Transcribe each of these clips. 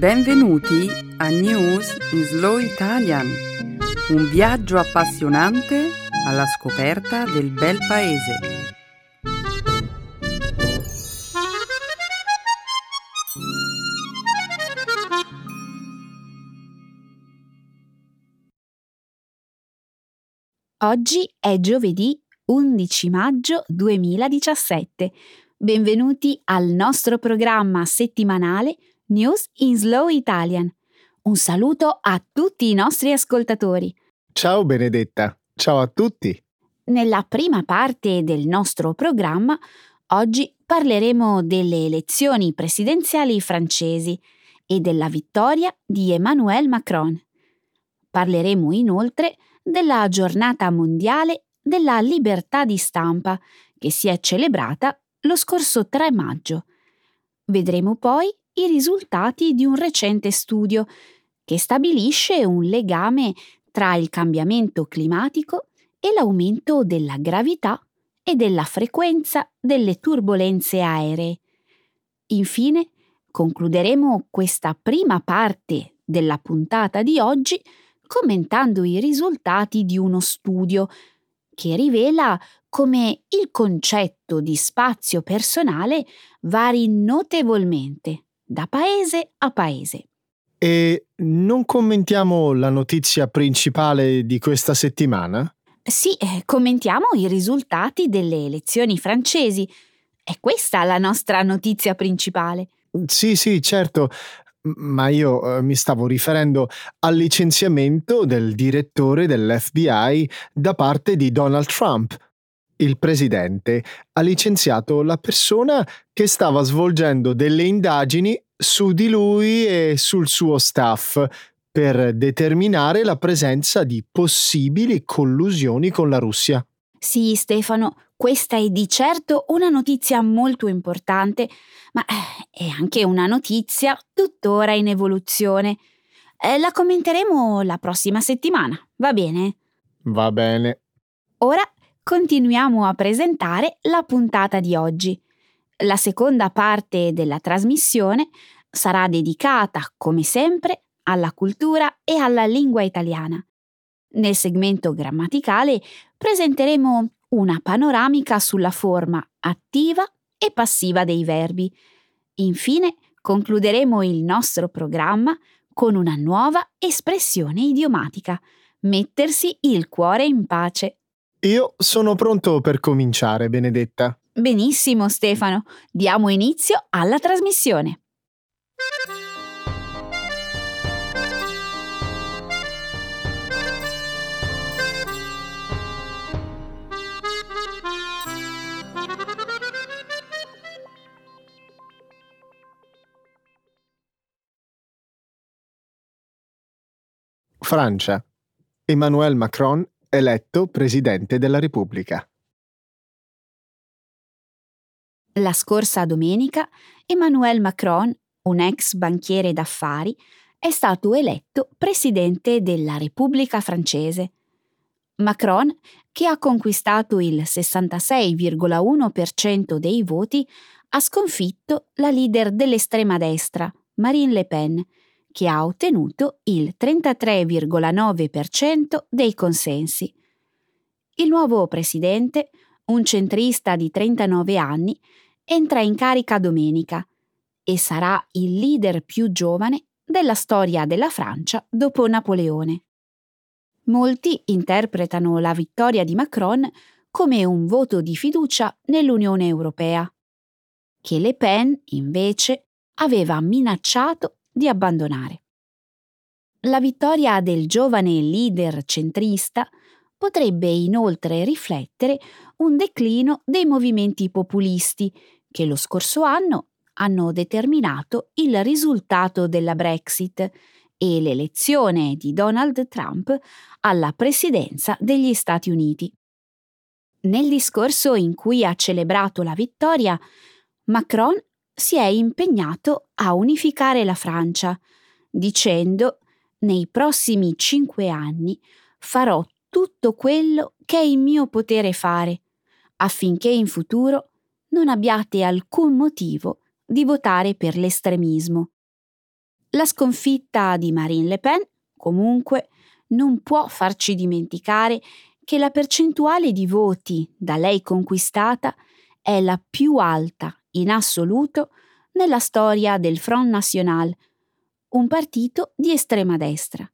Benvenuti a News in Slow Italian, un viaggio appassionante alla scoperta del bel paese. Oggi è giovedì 11 maggio 2017. Benvenuti al nostro programma settimanale News in Slow Italian. Un saluto a tutti i nostri ascoltatori. Ciao Benedetta, ciao a tutti. Nella prima parte del nostro programma, oggi parleremo delle elezioni presidenziali francesi e della vittoria di Emmanuel Macron. Parleremo inoltre della giornata mondiale della libertà di stampa che si è celebrata lo scorso 3 maggio. Vedremo poi i risultati di un recente studio che stabilisce un legame tra il cambiamento climatico e l'aumento della gravità e della frequenza delle turbulenze aeree. Infine, concluderemo questa prima parte della puntata di oggi commentando i risultati di uno studio che rivela come il concetto di spazio personale vari notevolmente da paese a paese. E non commentiamo la notizia principale di questa settimana? Sì, eh, commentiamo i risultati delle elezioni francesi. È questa la nostra notizia principale. Sì, sì, certo, ma io eh, mi stavo riferendo al licenziamento del direttore dell'FBI da parte di Donald Trump il presidente ha licenziato la persona che stava svolgendo delle indagini su di lui e sul suo staff per determinare la presenza di possibili collusioni con la Russia. Sì, Stefano, questa è di certo una notizia molto importante, ma eh, è anche una notizia tuttora in evoluzione. Eh, la commenteremo la prossima settimana, va bene? Va bene. Ora continuiamo a presentare la puntata di oggi. La seconda parte della trasmissione sarà dedicata, come sempre, alla cultura e alla lingua italiana. Nel segmento grammaticale presenteremo una panoramica sulla forma attiva e passiva dei verbi. Infine concluderemo il nostro programma con una nuova espressione idiomatica, mettersi il cuore in pace. Io sono pronto per cominciare, Benedetta. Benissimo, Stefano. Diamo inizio alla trasmissione. Francia. Emmanuel Macron eletto Presidente della Repubblica. La scorsa domenica Emmanuel Macron, un ex banchiere d'affari, è stato eletto Presidente della Repubblica francese. Macron, che ha conquistato il 66,1% dei voti, ha sconfitto la leader dell'estrema destra, Marine Le Pen, che ha ottenuto il 33,9% dei consensi. Il nuovo presidente, un centrista di 39 anni, entra in carica domenica e sarà il leader più giovane della storia della Francia dopo Napoleone. Molti interpretano la vittoria di Macron come un voto di fiducia nell'Unione Europea, che Le Pen, invece, aveva minacciato di abbandonare. La vittoria del giovane leader centrista potrebbe inoltre riflettere un declino dei movimenti populisti che lo scorso anno hanno determinato il risultato della Brexit e l'elezione di Donald Trump alla presidenza degli Stati Uniti. Nel discorso in cui ha celebrato la vittoria, Macron si è impegnato a unificare la Francia, dicendo nei prossimi cinque anni farò tutto quello che è in mio potere fare, affinché in futuro non abbiate alcun motivo di votare per l'estremismo. La sconfitta di Marine Le Pen, comunque, non può farci dimenticare che la percentuale di voti da lei conquistata è la più alta in assoluto nella storia del Front National, un partito di estrema destra.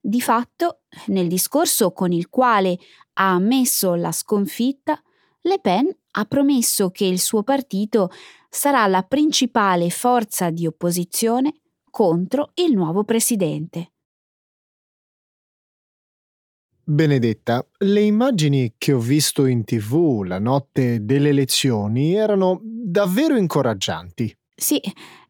Di fatto, nel discorso con il quale ha ammesso la sconfitta, Le Pen ha promesso che il suo partito sarà la principale forza di opposizione contro il nuovo presidente. Benedetta, le immagini che ho visto in tv la notte delle elezioni erano davvero incoraggianti. Sì,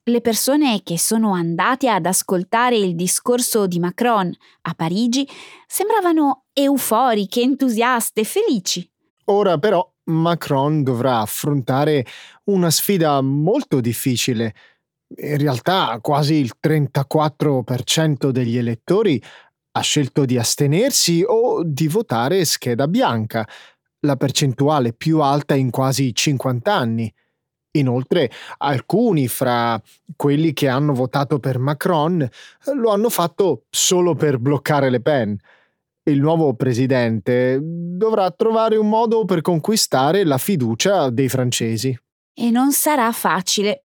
le persone che sono andate ad ascoltare il discorso di Macron a Parigi sembravano euforiche, entusiaste, felici. Ora però Macron dovrà affrontare una sfida molto difficile. In realtà quasi il 34% degli elettori ha scelto di astenersi o di votare scheda bianca, la percentuale più alta in quasi 50 anni. Inoltre, alcuni fra quelli che hanno votato per Macron lo hanno fatto solo per bloccare Le Pen. Il nuovo presidente dovrà trovare un modo per conquistare la fiducia dei francesi. E non sarà facile.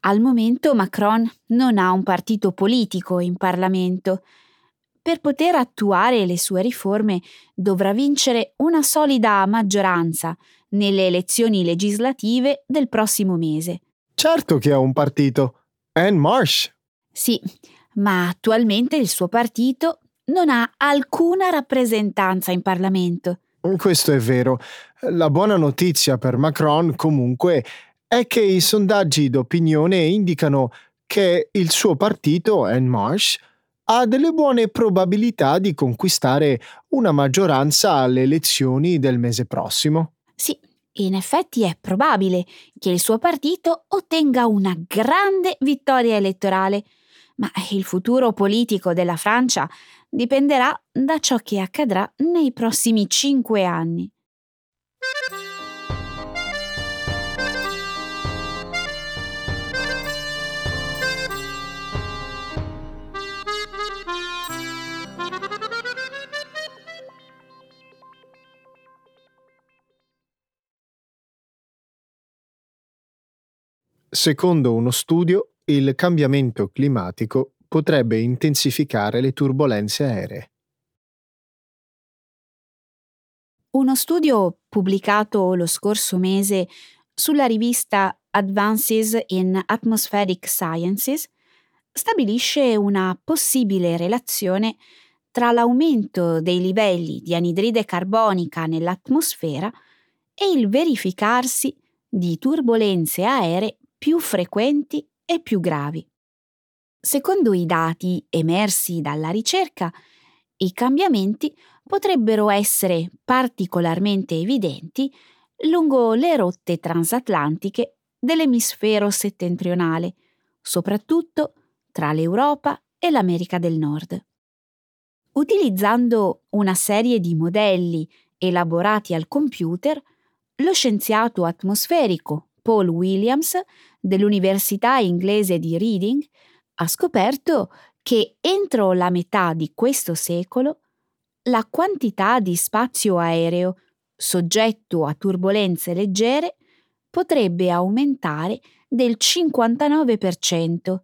Al momento Macron non ha un partito politico in Parlamento per poter attuare le sue riforme dovrà vincere una solida maggioranza nelle elezioni legislative del prossimo mese. Certo che ha un partito. En Marche. Sì, ma attualmente il suo partito non ha alcuna rappresentanza in Parlamento. Questo è vero. La buona notizia per Macron, comunque, è che i sondaggi d'opinione indicano che il suo partito, En Marche, ha delle buone probabilità di conquistare una maggioranza alle elezioni del mese prossimo. Sì, in effetti è probabile che il suo partito ottenga una grande vittoria elettorale, ma il futuro politico della Francia dipenderà da ciò che accadrà nei prossimi cinque anni. Secondo uno studio, il cambiamento climatico potrebbe intensificare le turbulenze aeree. Uno studio pubblicato lo scorso mese sulla rivista Advances in Atmospheric Sciences stabilisce una possibile relazione tra l'aumento dei livelli di anidride carbonica nell'atmosfera e il verificarsi di turbulenze aeree più frequenti e più gravi. Secondo i dati emersi dalla ricerca, i cambiamenti potrebbero essere particolarmente evidenti lungo le rotte transatlantiche dell'emisfero settentrionale, soprattutto tra l'Europa e l'America del Nord. Utilizzando una serie di modelli elaborati al computer, lo scienziato atmosferico Paul Williams dell'Università inglese di Reading ha scoperto che entro la metà di questo secolo la quantità di spazio aereo soggetto a turbulenze leggere potrebbe aumentare del 59%,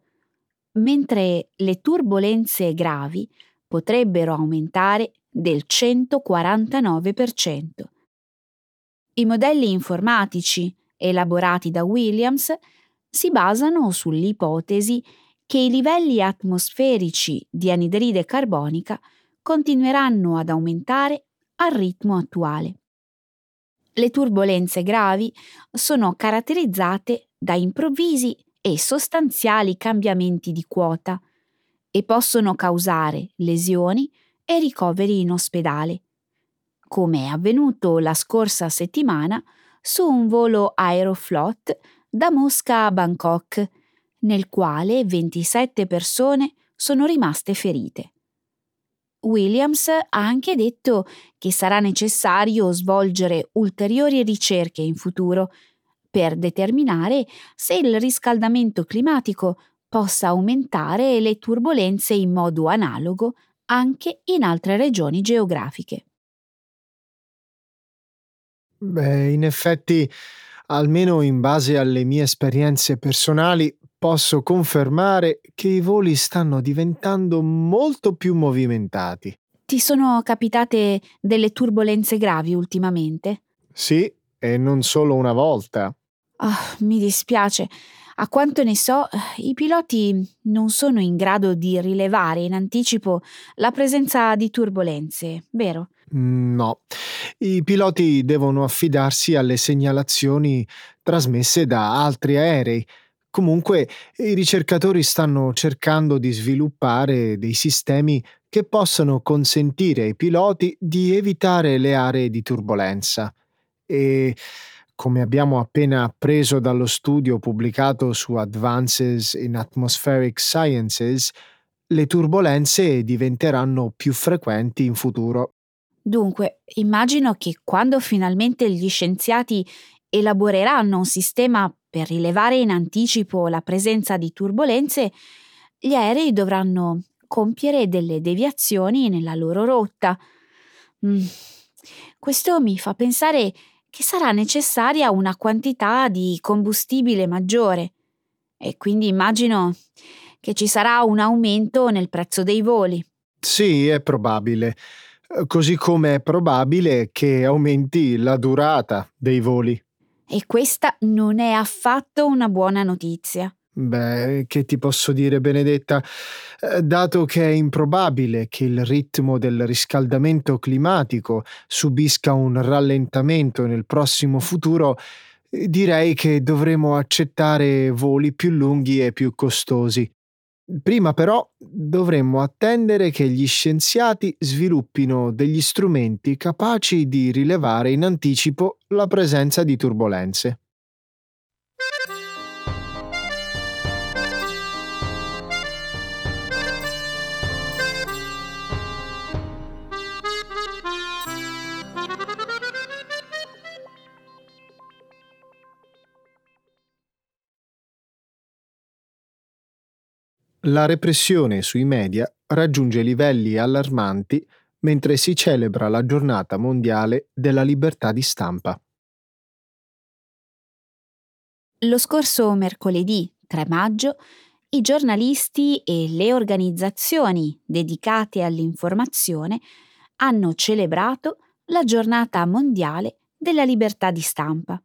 mentre le turbulenze gravi potrebbero aumentare del 149%. I modelli informatici elaborati da Williams si basano sull'ipotesi che i livelli atmosferici di anidride carbonica continueranno ad aumentare al ritmo attuale. Le turbulenze gravi sono caratterizzate da improvvisi e sostanziali cambiamenti di quota e possono causare lesioni e ricoveri in ospedale, come è avvenuto la scorsa settimana su un volo Aeroflot da Mosca a Bangkok, nel quale 27 persone sono rimaste ferite. Williams ha anche detto che sarà necessario svolgere ulteriori ricerche in futuro per determinare se il riscaldamento climatico possa aumentare le turbulenze in modo analogo anche in altre regioni geografiche. Beh, in effetti, almeno in base alle mie esperienze personali, posso confermare che i voli stanno diventando molto più movimentati. Ti sono capitate delle turbulenze gravi ultimamente? Sì, e non solo una volta. Oh, mi dispiace. A quanto ne so, i piloti non sono in grado di rilevare in anticipo la presenza di turbulenze, vero? No, i piloti devono affidarsi alle segnalazioni trasmesse da altri aerei. Comunque, i ricercatori stanno cercando di sviluppare dei sistemi che possano consentire ai piloti di evitare le aree di turbolenza. E come abbiamo appena appreso dallo studio pubblicato su Advances in Atmospheric Sciences, le turbolenze diventeranno più frequenti in futuro. Dunque, immagino che quando finalmente gli scienziati elaboreranno un sistema per rilevare in anticipo la presenza di turbolenze, gli aerei dovranno compiere delle deviazioni nella loro rotta. Mm. Questo mi fa pensare che sarà necessaria una quantità di combustibile maggiore e quindi immagino che ci sarà un aumento nel prezzo dei voli. Sì, è probabile così come è probabile che aumenti la durata dei voli. E questa non è affatto una buona notizia. Beh, che ti posso dire, Benedetta? Eh, dato che è improbabile che il ritmo del riscaldamento climatico subisca un rallentamento nel prossimo futuro, direi che dovremo accettare voli più lunghi e più costosi. Prima però dovremmo attendere che gli scienziati sviluppino degli strumenti capaci di rilevare in anticipo la presenza di turbolenze. La repressione sui media raggiunge livelli allarmanti mentre si celebra la giornata mondiale della libertà di stampa. Lo scorso mercoledì 3 maggio i giornalisti e le organizzazioni dedicate all'informazione hanno celebrato la giornata mondiale della libertà di stampa.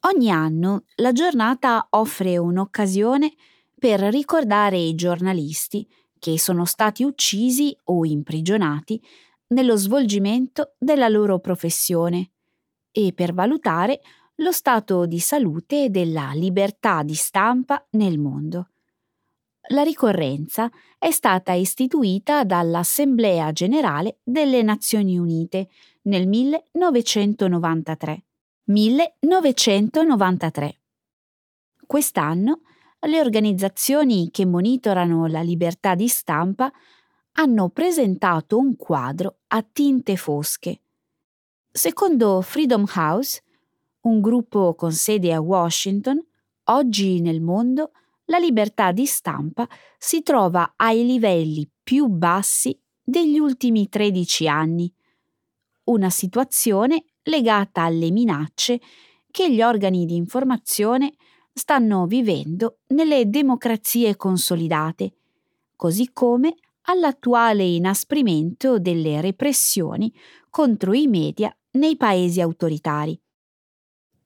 Ogni anno la giornata offre un'occasione per ricordare i giornalisti che sono stati uccisi o imprigionati nello svolgimento della loro professione e per valutare lo stato di salute della libertà di stampa nel mondo. La ricorrenza è stata istituita dall'Assemblea generale delle Nazioni Unite nel 1993. 1993. Quest'anno le organizzazioni che monitorano la libertà di stampa hanno presentato un quadro a tinte fosche. Secondo Freedom House, un gruppo con sede a Washington, oggi nel mondo la libertà di stampa si trova ai livelli più bassi degli ultimi 13 anni, una situazione legata alle minacce che gli organi di informazione stanno vivendo nelle democrazie consolidate, così come all'attuale inasprimento delle repressioni contro i media nei paesi autoritari.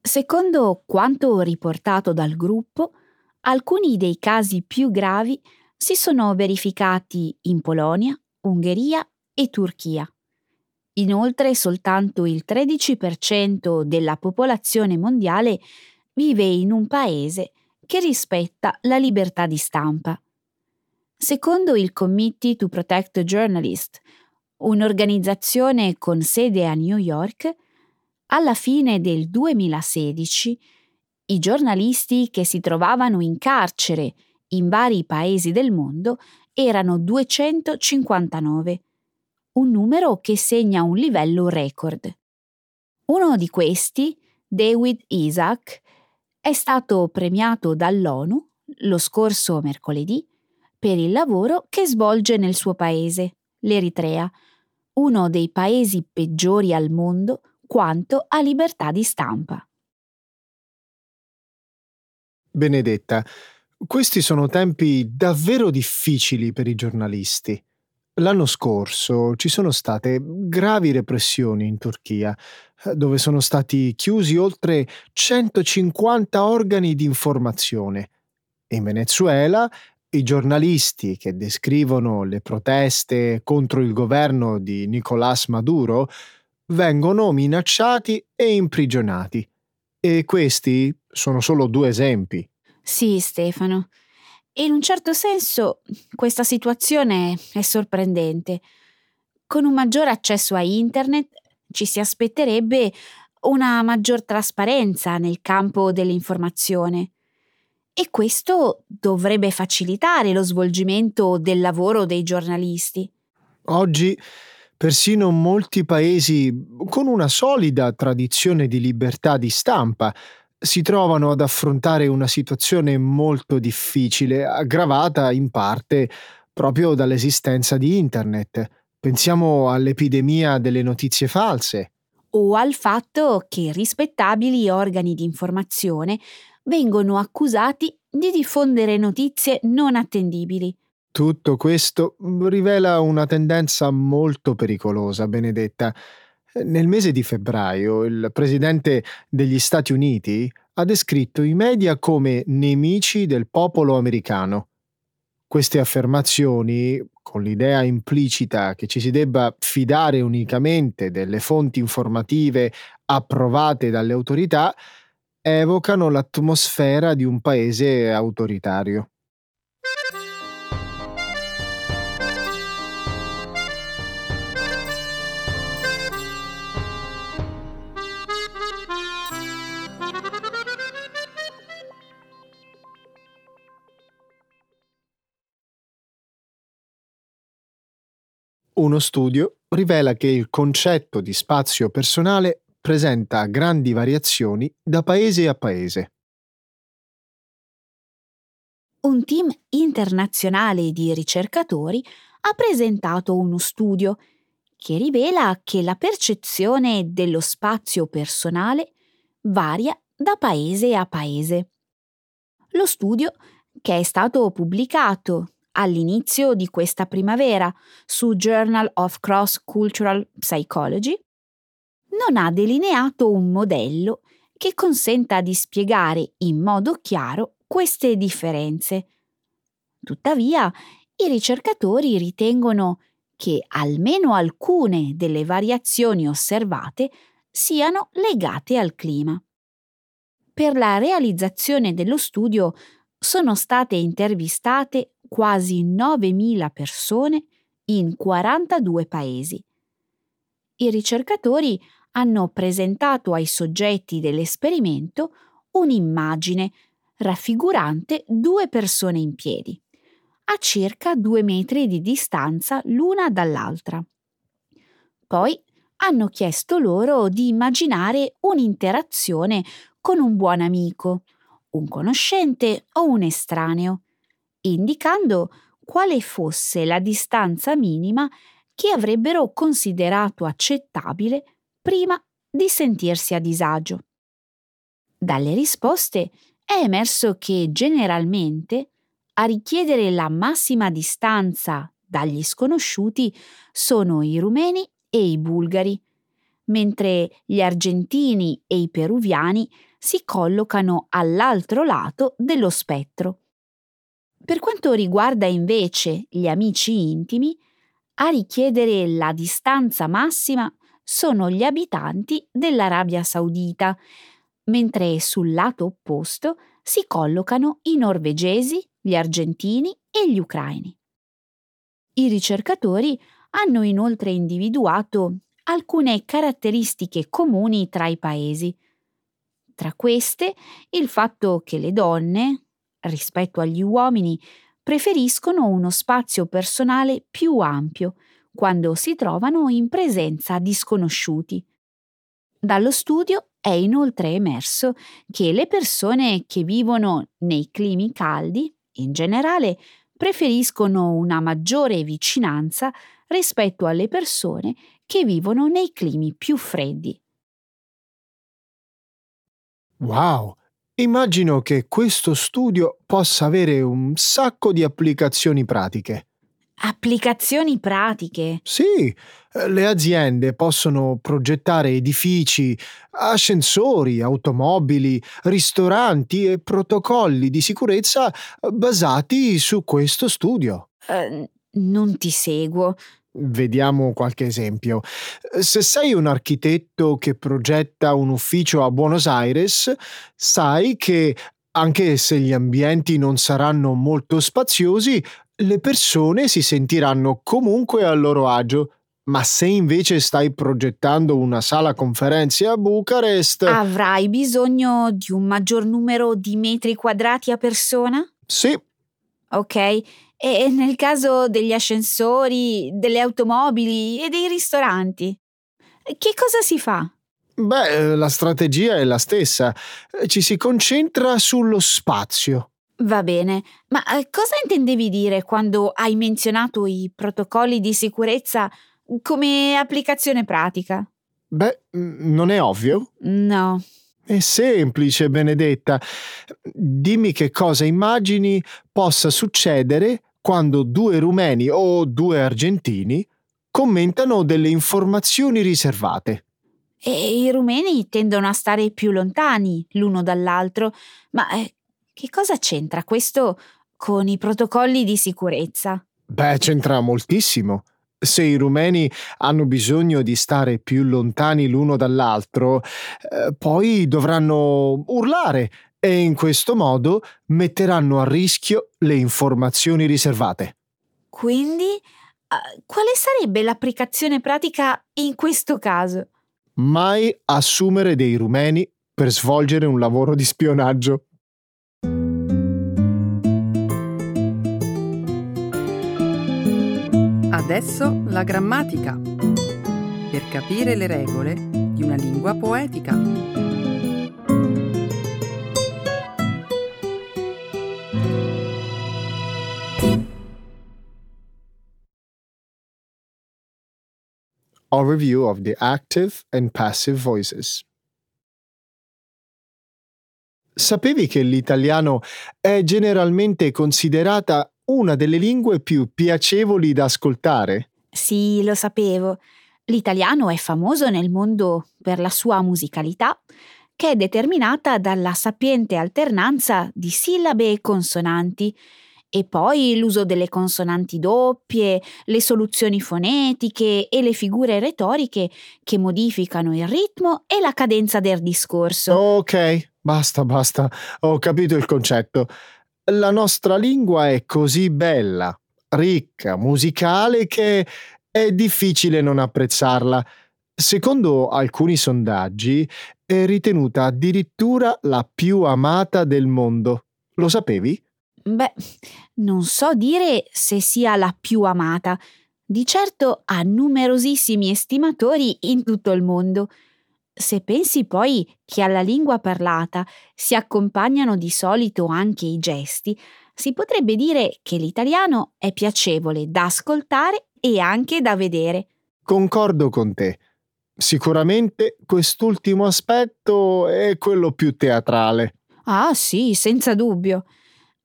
Secondo quanto riportato dal gruppo, alcuni dei casi più gravi si sono verificati in Polonia, Ungheria e Turchia. Inoltre soltanto il 13% della popolazione mondiale vive in un paese che rispetta la libertà di stampa. Secondo il Committee to Protect Journalists, un'organizzazione con sede a New York, alla fine del 2016 i giornalisti che si trovavano in carcere in vari paesi del mondo erano 259, un numero che segna un livello record. Uno di questi, David Isaac, è stato premiato dall'ONU, lo scorso mercoledì per il lavoro che svolge nel suo paese, l'Eritrea, uno dei paesi peggiori al mondo quanto a libertà di stampa. Benedetta, questi sono tempi davvero difficili per i giornalisti. L'anno scorso ci sono state gravi repressioni in Turchia, dove sono stati chiusi oltre 150 organi di informazione. In Venezuela i giornalisti che descrivono le proteste contro il governo di Nicolás Maduro vengono minacciati e imprigionati. E questi sono solo due esempi. Sì, Stefano. In un certo senso questa situazione è sorprendente. Con un maggior accesso a Internet ci si aspetterebbe una maggior trasparenza nel campo dell'informazione e questo dovrebbe facilitare lo svolgimento del lavoro dei giornalisti. Oggi persino molti paesi con una solida tradizione di libertà di stampa si trovano ad affrontare una situazione molto difficile, aggravata in parte proprio dall'esistenza di Internet. Pensiamo all'epidemia delle notizie false. O al fatto che rispettabili organi di informazione vengono accusati di diffondere notizie non attendibili. Tutto questo rivela una tendenza molto pericolosa, Benedetta. Nel mese di febbraio il presidente degli Stati Uniti ha descritto i media come nemici del popolo americano. Queste affermazioni, con l'idea implicita che ci si debba fidare unicamente delle fonti informative approvate dalle autorità, evocano l'atmosfera di un paese autoritario. Uno studio rivela che il concetto di spazio personale presenta grandi variazioni da paese a paese. Un team internazionale di ricercatori ha presentato uno studio che rivela che la percezione dello spazio personale varia da paese a paese. Lo studio, che è stato pubblicato all'inizio di questa primavera su Journal of Cross Cultural Psychology, non ha delineato un modello che consenta di spiegare in modo chiaro queste differenze. Tuttavia, i ricercatori ritengono che almeno alcune delle variazioni osservate siano legate al clima. Per la realizzazione dello studio sono state intervistate quasi 9.000 persone in 42 paesi. I ricercatori hanno presentato ai soggetti dell'esperimento un'immagine raffigurante due persone in piedi, a circa due metri di distanza l'una dall'altra. Poi hanno chiesto loro di immaginare un'interazione con un buon amico, un conoscente o un estraneo, indicando quale fosse la distanza minima che avrebbero considerato accettabile prima di sentirsi a disagio. Dalle risposte è emerso che generalmente a richiedere la massima distanza dagli sconosciuti sono i rumeni e i bulgari, mentre gli argentini e i peruviani si collocano all'altro lato dello spettro. Per quanto riguarda invece gli amici intimi, a richiedere la distanza massima sono gli abitanti dell'Arabia Saudita, mentre sul lato opposto si collocano i norvegesi, gli argentini e gli ucraini. I ricercatori hanno inoltre individuato alcune caratteristiche comuni tra i paesi. Tra queste il fatto che le donne, rispetto agli uomini, preferiscono uno spazio personale più ampio quando si trovano in presenza di sconosciuti. Dallo studio È inoltre emerso che le persone che vivono nei climi caldi, in generale, preferiscono una maggiore vicinanza rispetto alle persone che vivono nei climi più freddi. Wow! Immagino che questo studio possa avere un sacco di applicazioni pratiche. Applicazioni pratiche. Sì, eh, le aziende possono progettare edifici, ascensori, automobili, ristoranti e protocolli di sicurezza basati su questo studio. Uh, non ti seguo. Vediamo qualche esempio. Se sei un architetto che progetta un ufficio a Buenos Aires, sai che anche se gli ambienti non saranno molto spaziosi, le persone si sentiranno comunque a loro agio. Ma se invece stai progettando una sala conferenze a Bucarest... Avrai bisogno di un maggior numero di metri quadrati a persona? Sì. Ok, e nel caso degli ascensori, delle automobili e dei ristoranti? Che cosa si fa? Beh, la strategia è la stessa. Ci si concentra sullo spazio. Va bene, ma eh, cosa intendevi dire quando hai menzionato i protocolli di sicurezza come applicazione pratica? Beh, non è ovvio? No. È semplice, Benedetta. Dimmi che cosa immagini possa succedere quando due rumeni o due argentini commentano delle informazioni riservate. E i rumeni tendono a stare più lontani l'uno dall'altro, ma eh, che cosa c'entra questo con i protocolli di sicurezza? Beh, c'entra moltissimo. Se i rumeni hanno bisogno di stare più lontani l'uno dall'altro, eh, poi dovranno urlare e in questo modo metteranno a rischio le informazioni riservate. Quindi, uh, quale sarebbe l'applicazione pratica in questo caso? Mai assumere dei rumeni per svolgere un lavoro di spionaggio. Adesso la grammatica. Per capire le regole di una lingua poetica. Overview of the active and passive voices. Sapevi che l'italiano è generalmente considerata una delle lingue più piacevoli da ascoltare? Sì, lo sapevo. L'italiano è famoso nel mondo per la sua musicalità, che è determinata dalla sapiente alternanza di sillabe e consonanti, e poi l'uso delle consonanti doppie, le soluzioni fonetiche e le figure retoriche che modificano il ritmo e la cadenza del discorso. Ok, basta, basta, ho capito il concetto la nostra lingua è così bella, ricca, musicale che è difficile non apprezzarla. Secondo alcuni sondaggi è ritenuta addirittura la più amata del mondo. Lo sapevi? Beh, non so dire se sia la più amata. Di certo ha numerosissimi estimatori in tutto il mondo. Se pensi poi che alla lingua parlata si accompagnano di solito anche i gesti, si potrebbe dire che l'italiano è piacevole da ascoltare e anche da vedere. Concordo con te. Sicuramente quest'ultimo aspetto è quello più teatrale. Ah sì, senza dubbio.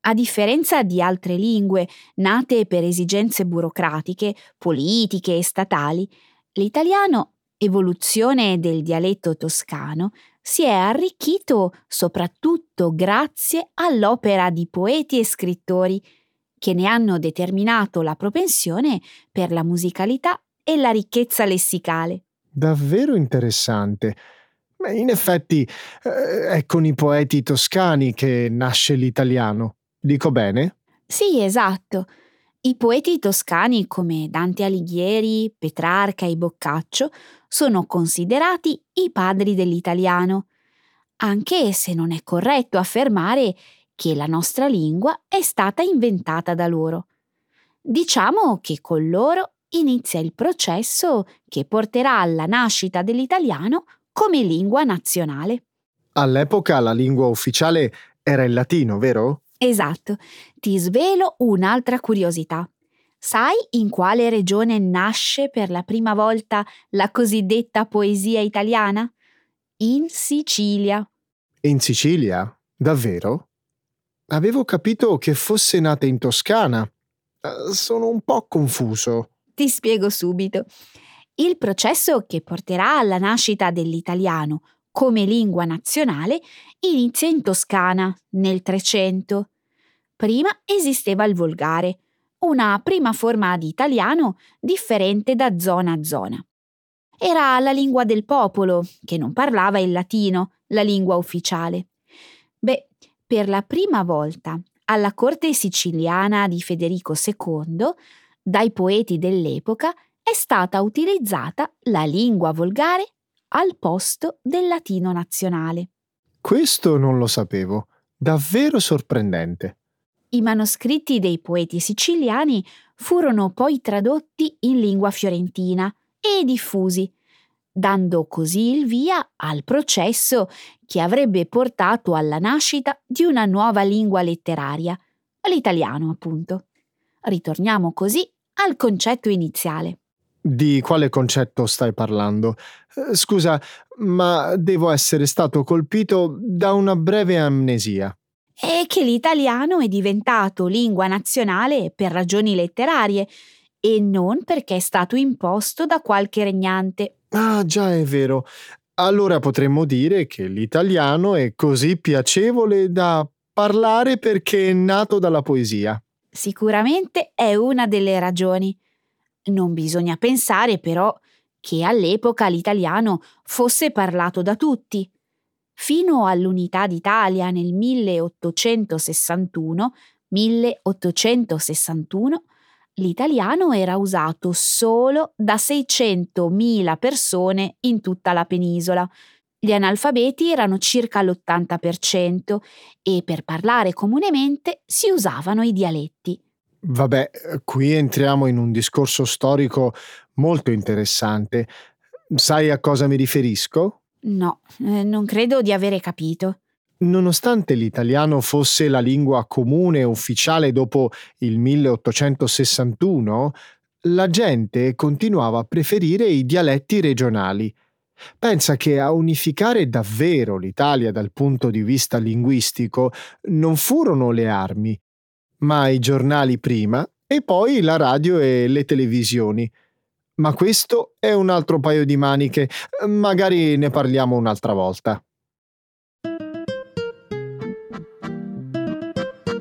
A differenza di altre lingue nate per esigenze burocratiche, politiche e statali, l'italiano evoluzione del dialetto toscano, si è arricchito soprattutto grazie all'opera di poeti e scrittori che ne hanno determinato la propensione per la musicalità e la ricchezza lessicale. Davvero interessante. In effetti eh, è con i poeti toscani che nasce l'italiano. Dico bene? Sì, esatto. I poeti toscani come Dante Alighieri, Petrarca e Boccaccio sono considerati i padri dell'italiano, anche se non è corretto affermare che la nostra lingua è stata inventata da loro. Diciamo che con loro inizia il processo che porterà alla nascita dell'italiano come lingua nazionale. All'epoca la lingua ufficiale era il latino, vero? Esatto. Ti svelo un'altra curiosità. Sai in quale regione nasce per la prima volta la cosiddetta poesia italiana? In Sicilia. In Sicilia? Davvero? Avevo capito che fosse nata in Toscana. Eh, sono un po' confuso. Ti spiego subito. Il processo che porterà alla nascita dell'italiano come lingua nazionale inizia in Toscana nel Trecento. Prima esisteva il volgare, una prima forma di italiano differente da zona a zona. Era la lingua del popolo, che non parlava il latino, la lingua ufficiale. Beh, per la prima volta alla corte siciliana di Federico II, dai poeti dell'epoca, è stata utilizzata la lingua volgare al posto del latino nazionale. Questo non lo sapevo. Davvero sorprendente. I manoscritti dei poeti siciliani furono poi tradotti in lingua fiorentina e diffusi, dando così il via al processo che avrebbe portato alla nascita di una nuova lingua letteraria, l'italiano appunto. Ritorniamo così al concetto iniziale. Di quale concetto stai parlando? Eh, scusa, ma devo essere stato colpito da una breve amnesia. È che l'italiano è diventato lingua nazionale per ragioni letterarie e non perché è stato imposto da qualche regnante. Ah, già è vero. Allora potremmo dire che l'italiano è così piacevole da parlare perché è nato dalla poesia. Sicuramente è una delle ragioni. Non bisogna pensare però che all'epoca l'italiano fosse parlato da tutti. Fino all'unità d'Italia nel 1861, 1861 l'italiano era usato solo da 600.000 persone in tutta la penisola. Gli analfabeti erano circa l'80% e per parlare comunemente si usavano i dialetti. Vabbè, qui entriamo in un discorso storico molto interessante. Sai a cosa mi riferisco? No, eh, non credo di avere capito. Nonostante l'italiano fosse la lingua comune ufficiale dopo il 1861, la gente continuava a preferire i dialetti regionali. Pensa che a unificare davvero l'Italia dal punto di vista linguistico non furono le armi, ma i giornali prima e poi la radio e le televisioni. Ma questo è un altro paio di maniche, magari ne parliamo un'altra volta.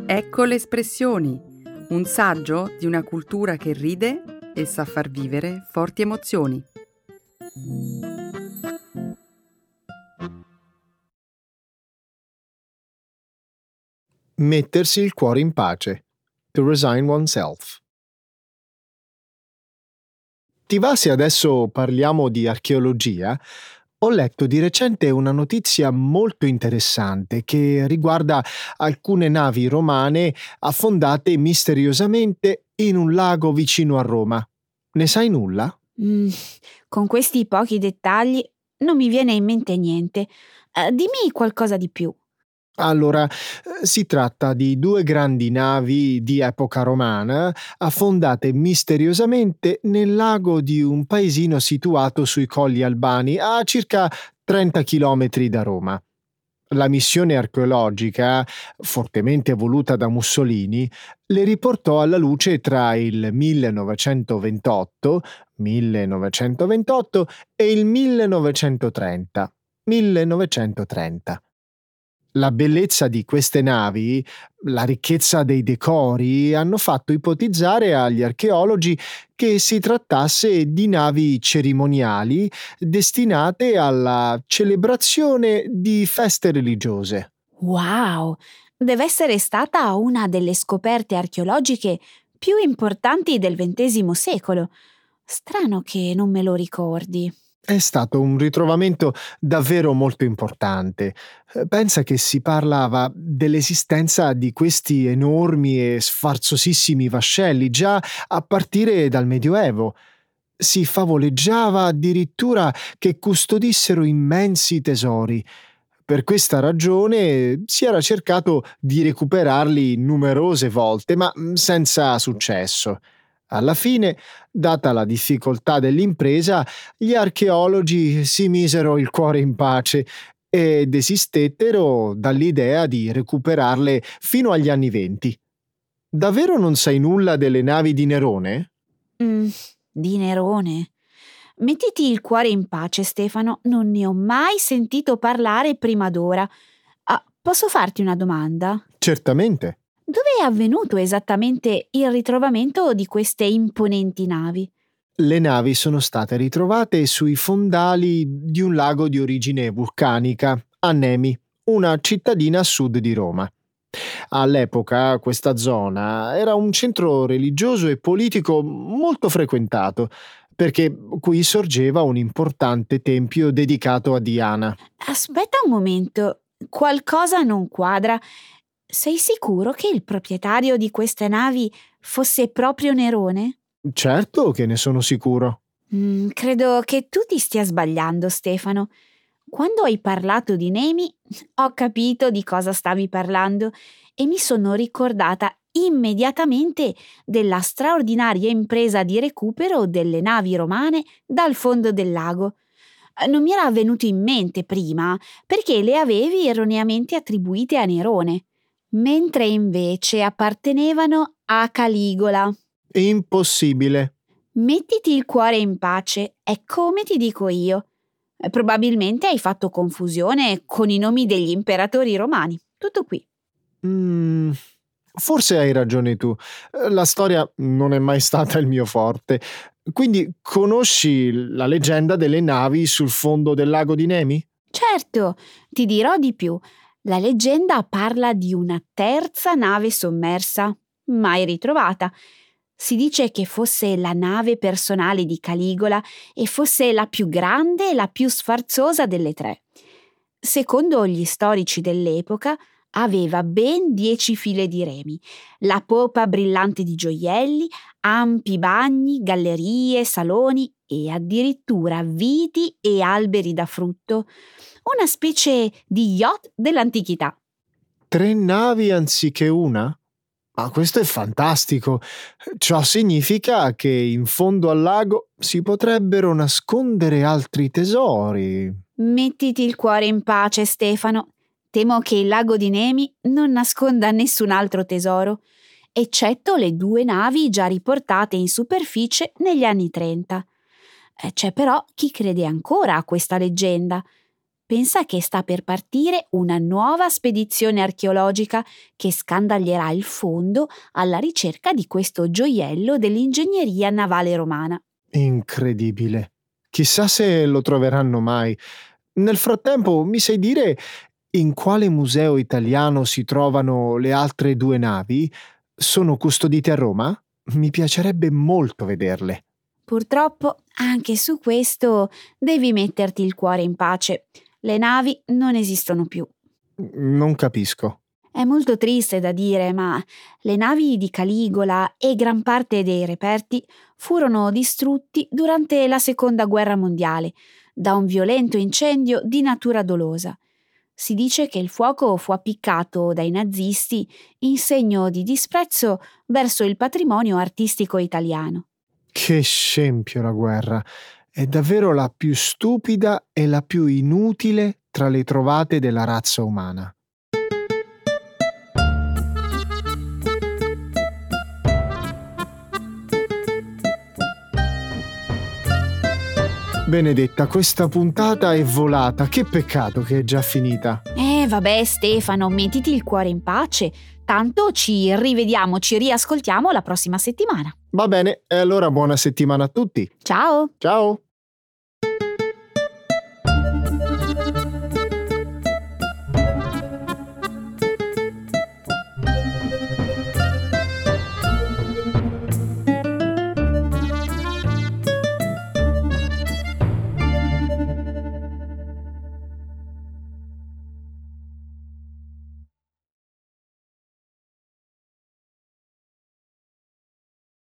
Ecco le espressioni, un saggio di una cultura che ride e sa far vivere forti emozioni. Mettersi il cuore in pace. To resign oneself. Ti va se adesso parliamo di archeologia? Ho letto di recente una notizia molto interessante che riguarda alcune navi romane affondate misteriosamente in un lago vicino a Roma. Ne sai nulla? Mm, con questi pochi dettagli non mi viene in mente niente. Uh, dimmi qualcosa di più. Allora, eh, si tratta di due grandi navi di epoca romana affondate misteriosamente nel lago di un paesino situato sui colli albani a circa 30 km da Roma. La missione archeologica, fortemente voluta da Mussolini, le riportò alla luce tra il 1928, 1928 e il 1930. 1930. La bellezza di queste navi, la ricchezza dei decori hanno fatto ipotizzare agli archeologi che si trattasse di navi cerimoniali destinate alla celebrazione di feste religiose. Wow! Deve essere stata una delle scoperte archeologiche più importanti del XX secolo. Strano che non me lo ricordi. È stato un ritrovamento davvero molto importante. Eh, pensa che si parlava dell'esistenza di questi enormi e sfarzosissimi vascelli già a partire dal Medioevo. Si favoleggiava addirittura che custodissero immensi tesori. Per questa ragione si era cercato di recuperarli numerose volte, ma senza successo. Alla fine, data la difficoltà dell'impresa, gli archeologi si misero il cuore in pace e desistettero dall'idea di recuperarle fino agli anni venti. Davvero non sai nulla delle navi di Nerone? Mm, di Nerone? Mettiti il cuore in pace, Stefano, non ne ho mai sentito parlare prima d'ora. Ah, posso farti una domanda? Certamente. Dove è avvenuto esattamente il ritrovamento di queste imponenti navi? Le navi sono state ritrovate sui fondali di un lago di origine vulcanica, a Nemi, una cittadina a sud di Roma. All'epoca questa zona era un centro religioso e politico molto frequentato, perché qui sorgeva un importante tempio dedicato a Diana. Aspetta un momento, qualcosa non quadra. Sei sicuro che il proprietario di queste navi fosse proprio Nerone? Certo che ne sono sicuro. Mm, credo che tu ti stia sbagliando, Stefano. Quando hai parlato di Nemi, ho capito di cosa stavi parlando e mi sono ricordata immediatamente della straordinaria impresa di recupero delle navi romane dal fondo del lago. Non mi era venuto in mente prima perché le avevi erroneamente attribuite a Nerone, mentre invece appartenevano a Caligola. Impossibile. Mettiti il cuore in pace, è come ti dico io. Probabilmente hai fatto confusione con i nomi degli imperatori romani. Tutto qui. Mm, forse hai ragione tu. La storia non è mai stata il mio forte. Quindi conosci la leggenda delle navi sul fondo del lago di Nemi? Certo, ti dirò di più. La leggenda parla di una terza nave sommersa, mai ritrovata, si dice che fosse la nave personale di Caligola e fosse la più grande e la più sfarzosa delle tre. Secondo gli storici dell'epoca, aveva ben dieci file di remi, la popa brillante di gioielli, ampi bagni, gallerie, saloni e addirittura viti e alberi da frutto, una specie di yacht dell'antichità. Tre navi anziché una? Ma questo è fantastico. Ciò significa che in fondo al lago si potrebbero nascondere altri tesori. Mettiti il cuore in pace, Stefano. Temo che il lago di Nemi non nasconda nessun altro tesoro, eccetto le due navi già riportate in superficie negli anni 30. Eh, c'è però chi crede ancora a questa leggenda pensa che sta per partire una nuova spedizione archeologica che scandaglierà il fondo alla ricerca di questo gioiello dell'ingegneria navale romana. Incredibile. Chissà se lo troveranno mai. Nel frattempo, mi sai dire in quale museo italiano si trovano le altre due navi? Sono custodite a Roma? Mi piacerebbe molto vederle. Purtroppo, anche su questo devi metterti il cuore in pace. Le navi non esistono più. Non capisco. È molto triste da dire, ma le navi di Caligola e gran parte dei reperti furono distrutti durante la Seconda Guerra Mondiale da un violento incendio di natura dolosa. Si dice che il fuoco fu appiccato dai nazisti in segno di disprezzo verso il patrimonio artistico italiano. Che scempio la guerra! È davvero la più stupida e la più inutile tra le trovate della razza umana. Benedetta, questa puntata è volata. Che peccato che è già finita. Eh, vabbè, Stefano, mettiti il cuore in pace. Tanto ci rivediamo, ci riascoltiamo la prossima settimana. Va bene, e allora buona settimana a tutti. Ciao. Ciao.